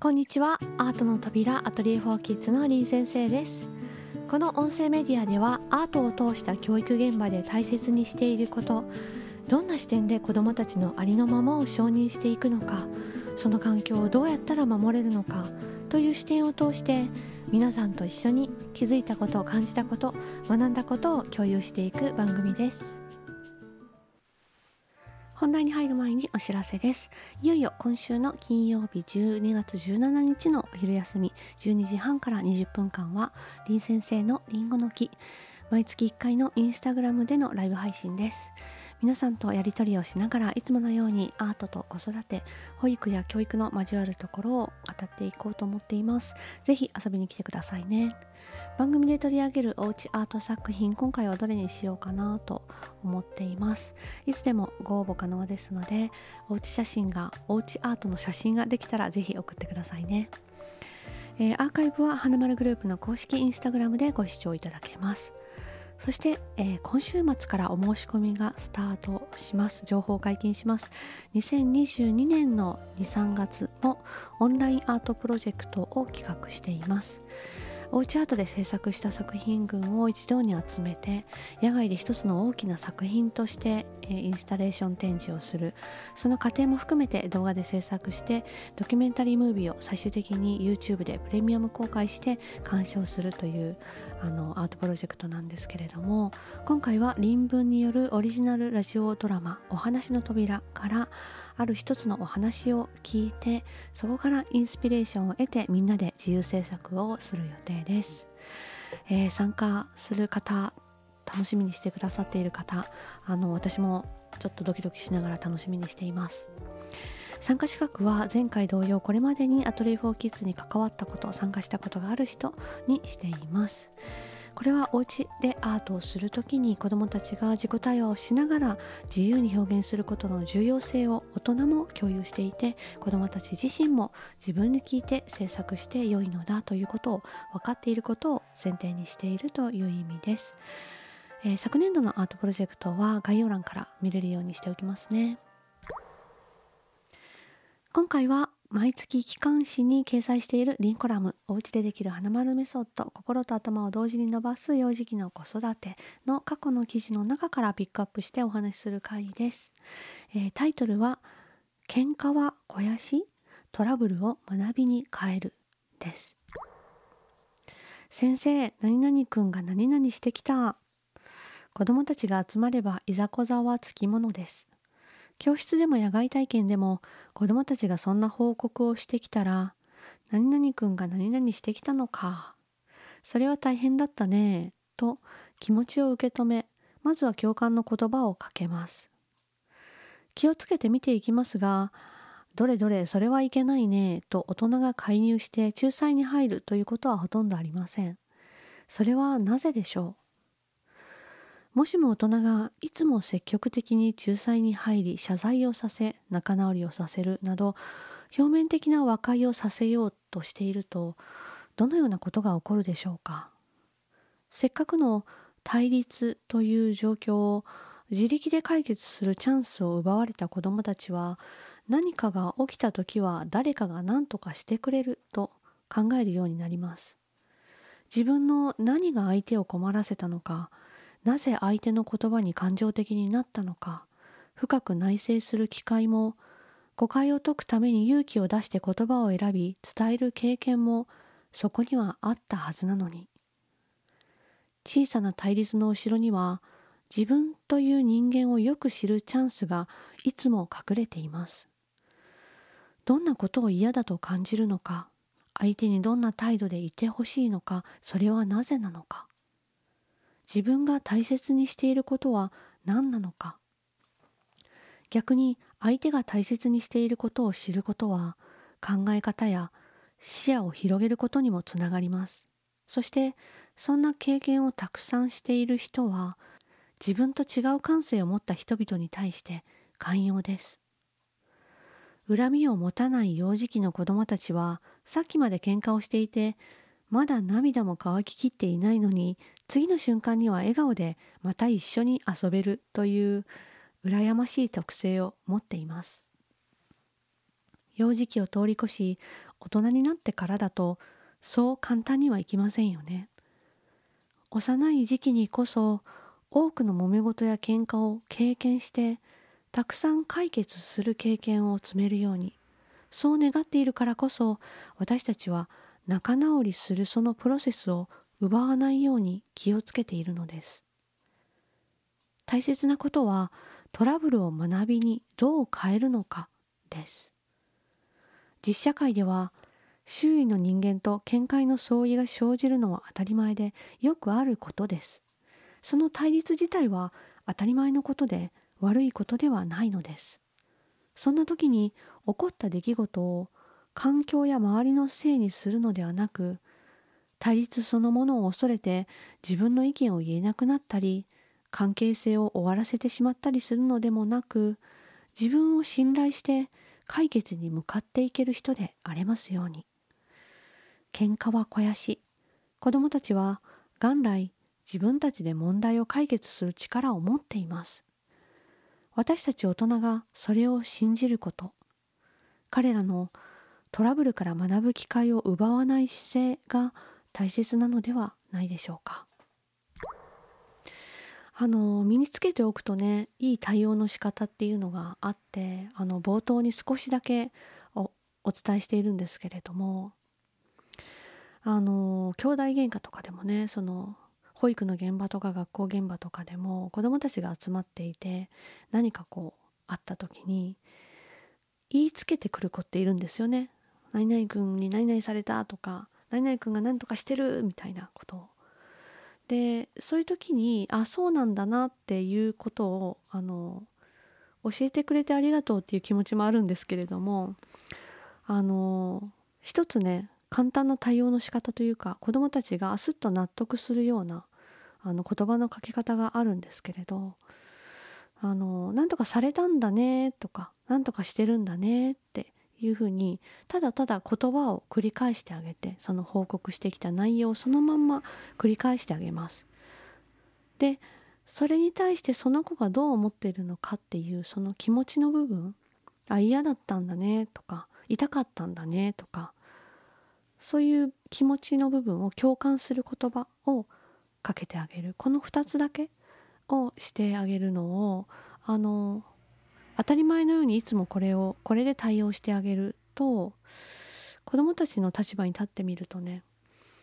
こんにちは。アートの扉アトリエフォーキッズの林先生です。この音声メディアではアートを通した教育現場で大切にしていることどんな視点で子どもたちのありのままを承認していくのかその環境をどうやったら守れるのかという視点を通して皆さんと一緒に気づいたことを感じたこと学んだことを共有していく番組です。本題に入る前にお知らせです。いよいよ今週の金曜日12月17日のお昼休み12時半から20分間は林先生のりんごの木。毎月1回のインスタグラムでのライブ配信です。皆さんとやり取りをしながらいつものようにアートと子育て保育や教育の交わるところを語っていこうと思っています。ぜひ遊びに来てくださいね。番組で取り上げるおうちアート作品今回はどれにしようかなと思っています。いつでもご応募可能ですのでおうち写真がおうちアートの写真ができたらぜひ送ってくださいね。えー、アーカイブは花丸グループの公式インスタグラムでご視聴いただけます。そして、えー、今週末からお申し込みがスタートします。情報解禁します。2022年の23月のオンラインアートプロジェクトを企画しています。おうちアートで制作した作品群を一堂に集めて野外で一つの大きな作品として、え、インスタレーション展示をする。その過程も含めて動画で制作してドキュメンタリームービーを最終的に YouTube でプレミアム公開して鑑賞するというあのアートプロジェクトなんですけれども今回は林文によるオリジナルラジオドラマ「お話の扉」からある一つのお話を聞いてそこからインスピレーションを得てみんなで自由制作をする予定です、えー、参加する方楽しみにしてくださっている方あの私もちょっとドキドキしながら楽しみにしています。参加資格は前回同様これまでにアトリエ・フォー・キッズに関わったこと参加したことがある人にしています。これはお家でアートをする時に子どもたちが自己対話をしながら自由に表現することの重要性を大人も共有していて子どもたち自身も自分で聞いて制作して良いのだということを分かっていることを前提にしているという意味です、えー、昨年度のアートプロジェクトは概要欄から見れるようにしておきますね。今回は毎月機関誌に掲載しているリンコラムおうちでできる花丸メソッド心と頭を同時に伸ばす幼児期の子育ての過去の記事の中からピックアップしてお話しする回です、えー、タイトルは喧嘩は肥やしトラブルを学びに変えるです。先生何々くんが何々してきた。子供たちが集まればいざこざはつきものです。教室でも野外体験でも子どもたちがそんな報告をしてきたら「何々くんが何々してきたのか」「それは大変だったね」と気持ちを受け止めまずは共感の言葉をかけます。気をつけて見ていきますがどれどれそれはいけないねと大人が介入して仲裁に入るということはほとんどありません。それはなぜでしょう？もしも大人がいつも積極的に仲裁に入り謝罪をさせ仲直りをさせるなど表面的な和解をさせようとしているとどのようなことが起こるでしょうか？せっかくの対立という状況を自力で解決するチャンスを奪われた子どもたちは何かが起きた時は誰かが何とかしてくれると考えるようになります。自分の何が相手を困らせたのかなぜ相手の言葉に感情的になったのか。深く内省する機会も誤解を解くために勇気を出して言葉を選び伝える経験もそこにはあったはずなのに。小さな対立の後ろには自分という人間をよく知るチャンスがいつも隠れています。どんなことを嫌だと感じるのか。相手にどんな態度でいてほしいのか。それはなぜなのか。自分が大切にしていることは何なのか。逆に相手が大切にしていることを知ることは考え方や視野を広げることにもつながります。そしてそんな経験をたくさんしている人は自分と違う感性を持った人々に対して寛容です。恨みを持たない幼児期の子供たちはさっきまで喧嘩をしていてまだ涙も乾ききっていないのに次の瞬間には笑顔でまた一緒に遊べるという羨ましい特性を持っています幼児期を通り越し大人になってからだとそう簡単にはいきませんよね。幼い時期にこそ多くの揉め事や喧嘩を経験してたくさん解決する経験を積めるようにそう願っているからこそ私たちは仲直りするそのプロセスを奪わないように気をつけているのです。大切なことはトラブルを学びにどう変えるのかです。実社会では周囲の人間と見解の相違が生じるのは当たり前でよくあることです。その対立自体は当たり前のことで悪いことではないのです。そんな時に起こった出来事を環境や周りのせいにするのではなく対立そのものを恐れて自分の意見を言えなくなったり関係性を終わらせてしまったりするのでもなく自分を信頼して解決に向かっていける人であれますように。喧嘩は肥やし子供たちは元来自分たちで問題を解決する力を持っています。私たち大人がそれを信じること彼らのトラブルから学ぶ機会を奪わない姿勢が大切なのではないでしょうかあの身につけておくとねいい対応の仕方っていうのがあってあの冒頭に少しだけお伝えしているんですけれどもあの兄弟喧嘩とかでもねその保育の現場とか学校現場とかでも子どもたちが集まっていて何かこうあった時に言いつけてくる子っているんですよね。何々君に何々されたとか何々君が何とかしてるみたいなこと。でそういう時にあそうなんだなっていうことをあの教えてくれてありがとうっていう気持ちもあるんですけれどもあの一つね簡単な対応の仕方というか子どもたちがすっと納得するようなあの言葉のかけ方があるんですけれど「あのなんとかされたんだね」とか「なんとかしてるんだね」っていうふうにただただ言葉を繰り返してあげてその報告してきた内容をそのまんま繰り返してあげます。でそれに対してその子がどう思っているのかっていうその気持ちの部分あ嫌だったんだねとか痛かったんだねとかそういう気持ちの部分を共感する言葉をかけてあげるこの2つだけをしてあげるのをあの当たり前のようにいつもこれをこれで対応してあげると子どもたちの立場に立ってみるとね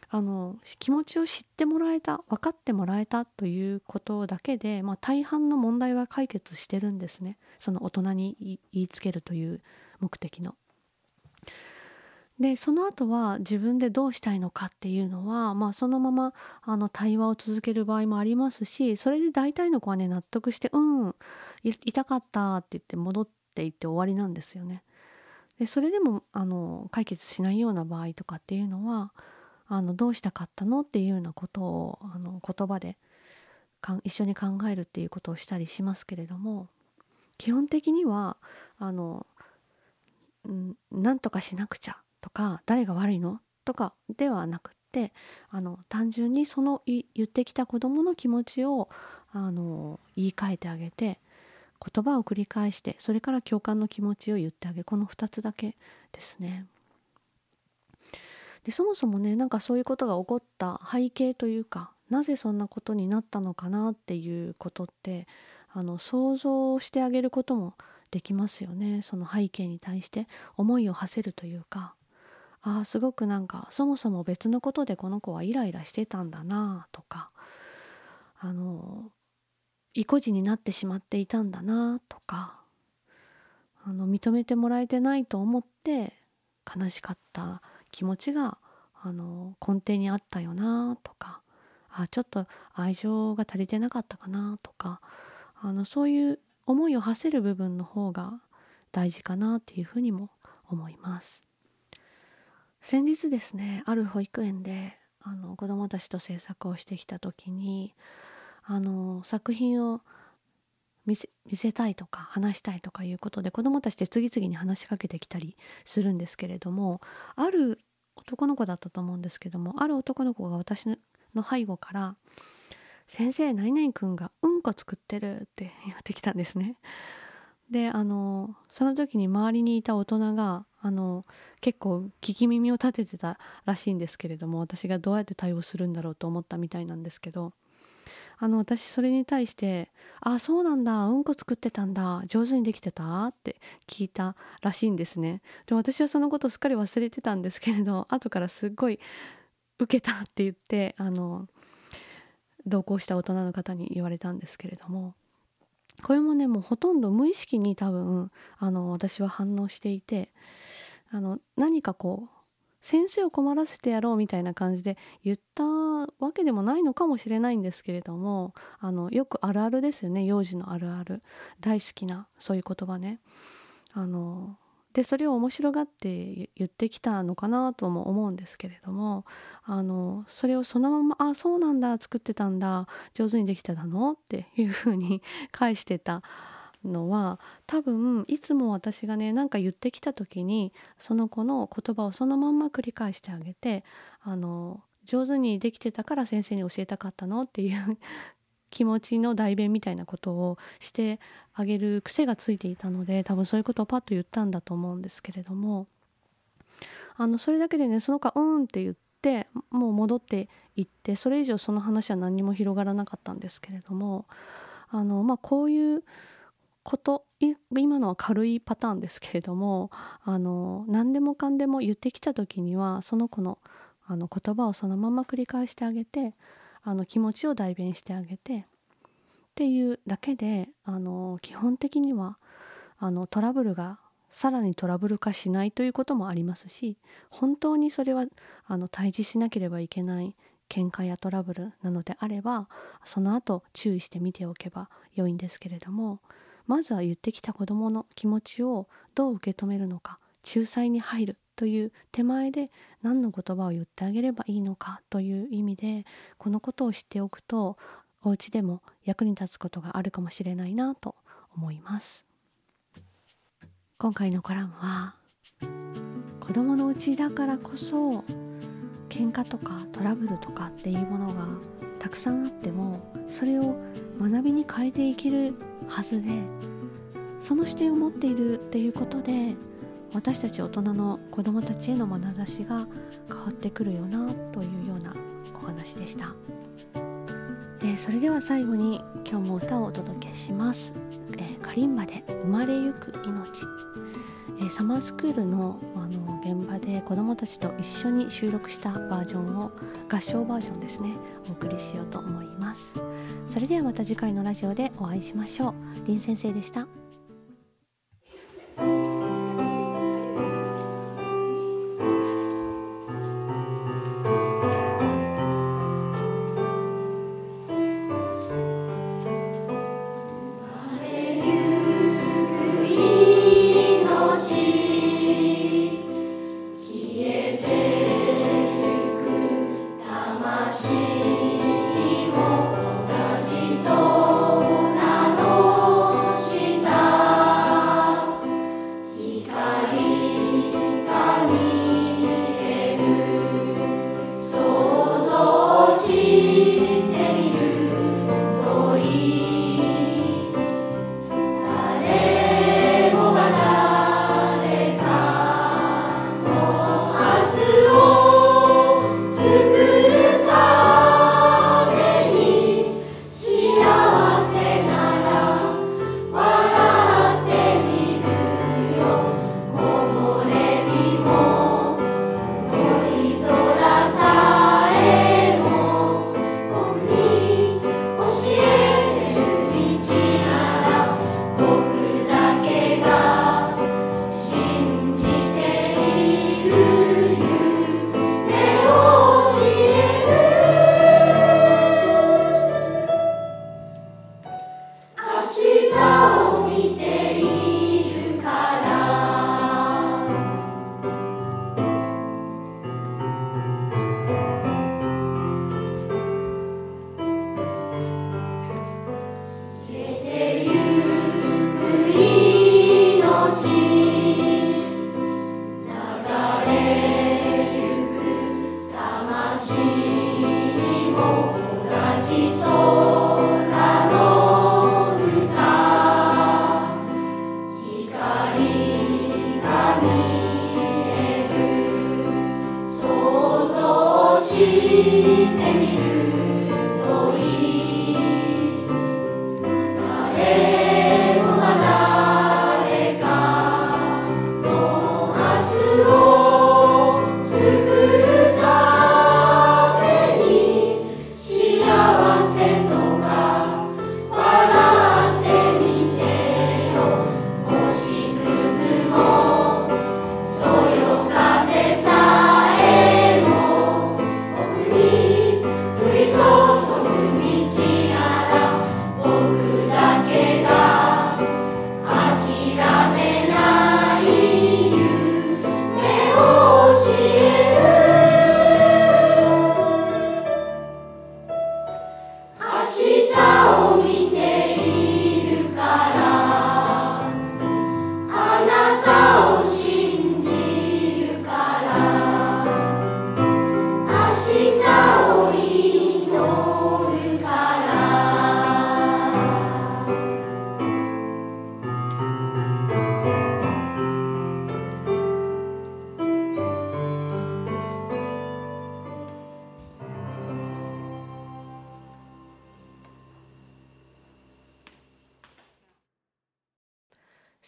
あの気持ちを知ってもらえた分かってもらえたということだけで、まあ、大半の問題は解決してるんですねその大人に言いつけるという目的の。でその後は自分でどうしたいのかっていうのは、まあ、そのままあの対話を続ける場合もありますしそれで大体の子はね納得して「うん痛かった」って言って戻っていって終わりなんですよね。でそれでもあの解決しないような場合とかっていうのはあのどうしたかったのっていうようなことをあの言葉でかん一緒に考えるっていうことをしたりしますけれども基本的にはあの、うん、なんとかしなくちゃとか誰が悪いの？とかではなくってあの単純にその言ってきた子どもの気持ちをあの言い換えてあげて言葉を繰り返してそれから共感の気持ちを言ってあげる。この2つだけですね。でそもそもねなんかそういうことが起こった背景というかなぜそんなことになったのかなっていうことってあの想像してあげることもできますよね。その背景に対して思いを馳せるというか。ああすごくなんかそもそも別のことでこの子はイライラしてたんだなとかあの意固地になってしまっていたんだなとかあの認めてもらえてないと思って悲しかった気持ちがあの根底にあったよなとかあちょっと愛情が足りてなかったかなとかあのそういう思いを馳せる部分の方が大事かなっていうふうにも思います。先日ですねある保育園であの子どもたちと制作をしてきた時にあの作品を見せ見せたいとか話したいとかいうことで子どもたちで次々に話しかけてきたりするんですけれどもある男の子だったと思うんですけどもある男の子が私の背後から「先生何々くんがうんこ作ってる」って言ってきたんですね。であのその時に周りにいた大人があの結構聞き耳を立ててたらしいんですけれども私がどうやって対応するんだろうと思ったみたいなんですけどあの私それに対して「あそうなんだうんこ作ってたんだ上手にできてた?」って聞いたらしいんですねで私はそのことすっかり忘れてたんですけれど後からすっごい受けたって言ってあの同行した大人の方に言われたんですけれどもこれもねもうほとんど無意識に多分あの私は反応していてあの何かこう先生を困らせてやろうみたいな感じで言ったわけでもないのかもしれないんですけれどもあのよくあるあるですよね幼児のあるある大好きなそういう言葉ね。あのでそれを面白がって言ってきたのかなとも思うんですけれどもあのそれをそのまま「あそうなんだ作ってたんだ上手にできてたの?」っていうふうに 返してたのは多分いつも私がね何か言ってきた時にその子の言葉をそのまんま繰り返してあげてあの上手にできてたから先生に教えたかったのっていう 気持ちの代弁みたいなことをしてあげる癖がついていたので多分そういうことをパッと言ったんだと思うんですけれどもあのそれだけでねその子「うん」って言ってもう戻っていってそれ以上その話は何にも広がらなかったんですけれどもあの、まあ、こういうこと今のは軽いパターンですけれどもあの何でもかんでも言ってきた時にはその子のあの言葉をそのまま繰り返してあげてあの気持ちを代弁してあげてっていうだけであの基本的にはあのトラブルがさらにトラブル化しないということもありますし本当にそれはあの対峙しなければいけない喧嘩やトラブルなのであればその後注意して見ておけば良いんですけれどもまずは言ってきた子どもの気持ちをどう受け止めるのか仲裁に入るという手前で何の言葉を言ってあげればいいのかという意味でこのことを知っておくとお家でも役に立つことがあるかもしれないなと思います。今回のコラムは子供のうちだからこそ喧嘩とかトラブルとかっていうものがたくさんあってもそれを学びに変えていけるはずでその視点を持っているっていうことで私たち大人の子どもたちへの眼差しが変わってくるよなというようなお話でした。えそれでは最後に今日も歌をお届けします。えー、カリンバで生まれゆく命、えー、サマースクールのあの現場で子どもたちと一緒に収録したバージョンを合唱バージョンですね。お送りしようと思います。それではまた次回のラジオでお会いしましょう。林先生でした。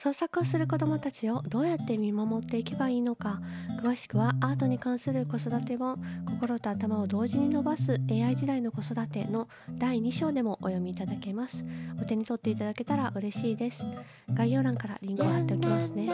創作をする子どもたちをどうやって見守っていけばいいのか詳しくはアートに関する子育て本「心と頭を同時に伸ばす AI 時代の子育て」の第2章でもお読みいただけますお手に取っていただけたら嬉しいです概要欄からリンクを貼っておきますね